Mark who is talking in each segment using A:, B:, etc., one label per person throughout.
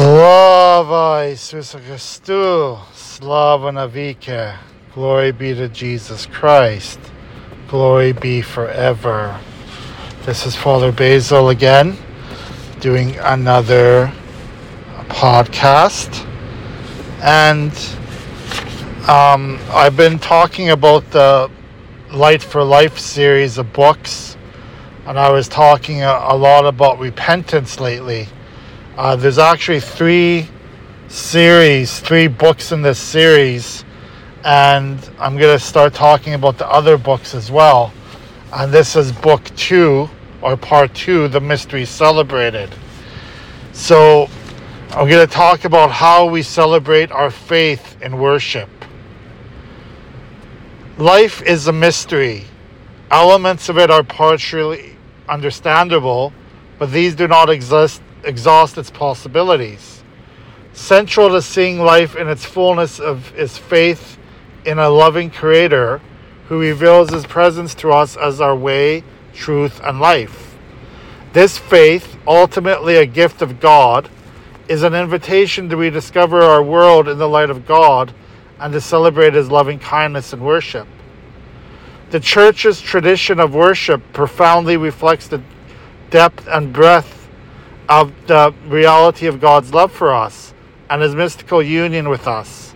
A: Slava Christu, Slava Navike. Glory be to Jesus Christ. Glory be forever. This is Father Basil again, doing another podcast. And um, I've been talking about the Light for Life series of books, and I was talking a, a lot about repentance lately uh, there's actually three series, three books in this series, and I'm going to start talking about the other books as well. And this is book two, or part two, The Mystery Celebrated. So I'm going to talk about how we celebrate our faith in worship. Life is a mystery. Elements of it are partially understandable, but these do not exist exhaust its possibilities. Central to seeing life in its fullness of is faith in a loving creator who reveals his presence to us as our way, truth, and life. This faith, ultimately a gift of God, is an invitation to rediscover our world in the light of God and to celebrate his loving kindness and worship. The church's tradition of worship profoundly reflects the depth and breadth of the reality of God's love for us and his mystical union with us.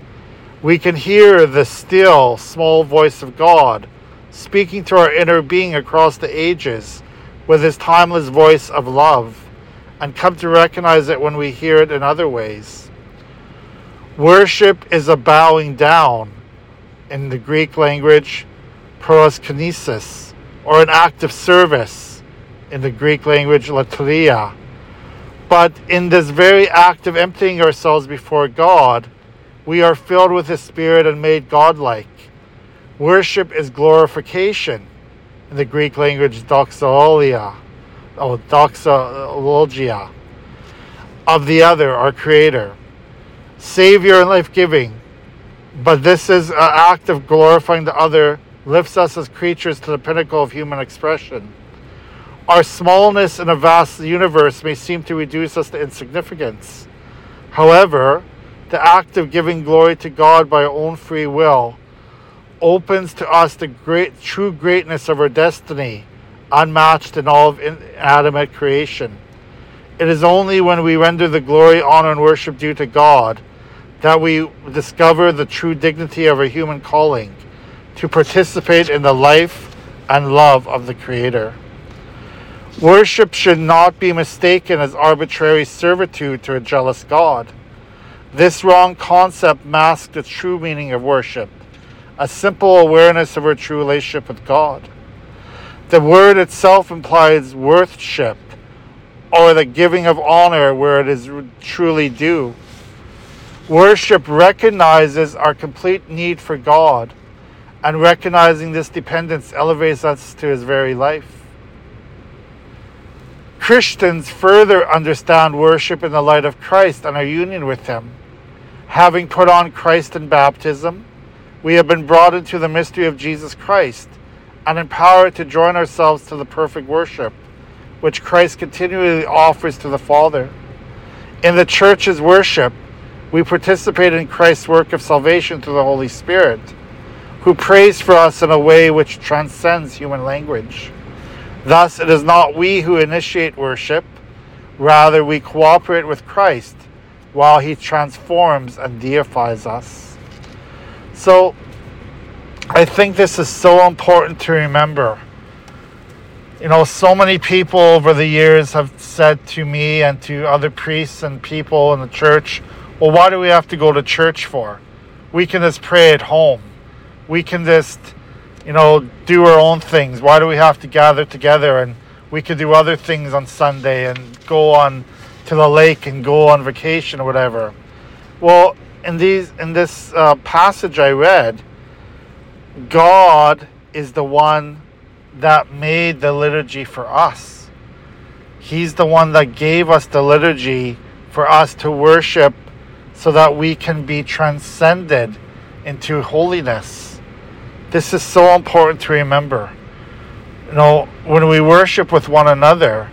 A: We can hear the still, small voice of God speaking to our inner being across the ages with his timeless voice of love and come to recognize it when we hear it in other ways. Worship is a bowing down in the Greek language, proskynesis, or an act of service in the Greek language, latria but in this very act of emptying ourselves before God, we are filled with His Spirit and made godlike. Worship is glorification. In the Greek language, doxologia, oh, doxologia, of the other, our Creator, Savior and life giving. But this is an act of glorifying the other, lifts us as creatures to the pinnacle of human expression. Our smallness in a vast universe may seem to reduce us to insignificance. However, the act of giving glory to God by our own free will opens to us the great true greatness of our destiny, unmatched in all of inanimate creation. It is only when we render the glory, honor, and worship due to God that we discover the true dignity of our human calling to participate in the life and love of the Creator. Worship should not be mistaken as arbitrary servitude to a jealous God. This wrong concept masks the true meaning of worship, a simple awareness of our true relationship with God. The word itself implies worthship, or the giving of honor where it is truly due. Worship recognizes our complete need for God, and recognizing this dependence elevates us to his very life. Christians further understand worship in the light of Christ and our union with Him. Having put on Christ in baptism, we have been brought into the mystery of Jesus Christ and empowered to join ourselves to the perfect worship which Christ continually offers to the Father. In the church's worship, we participate in Christ's work of salvation through the Holy Spirit, who prays for us in a way which transcends human language. Thus, it is not we who initiate worship, rather, we cooperate with Christ while he transforms and deifies us. So, I think this is so important to remember. You know, so many people over the years have said to me and to other priests and people in the church, well, why do we have to go to church for? We can just pray at home. We can just you know, do our own things. Why do we have to gather together and we could do other things on Sunday and go on to the lake and go on vacation or whatever? Well, in these in this uh, passage I read, God is the one that made the liturgy for us. He's the one that gave us the liturgy for us to worship so that we can be transcended into holiness this is so important to remember. You know, when we worship with one another,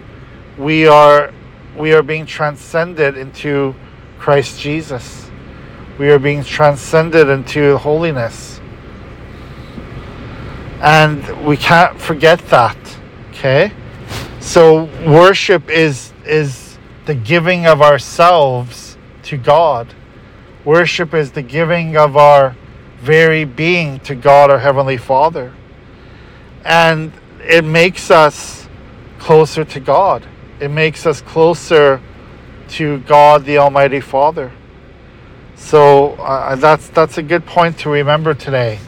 A: we are we are being transcended into Christ Jesus. We are being transcended into holiness. And we can't forget that. Okay? So worship is is the giving of ourselves to God. Worship is the giving of our very being to God our heavenly Father. And it makes us closer to God. It makes us closer to God the Almighty Father. So uh, that's that's a good point to remember today.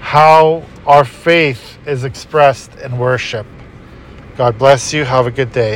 A: How our faith is expressed in worship. God bless you. Have a good day.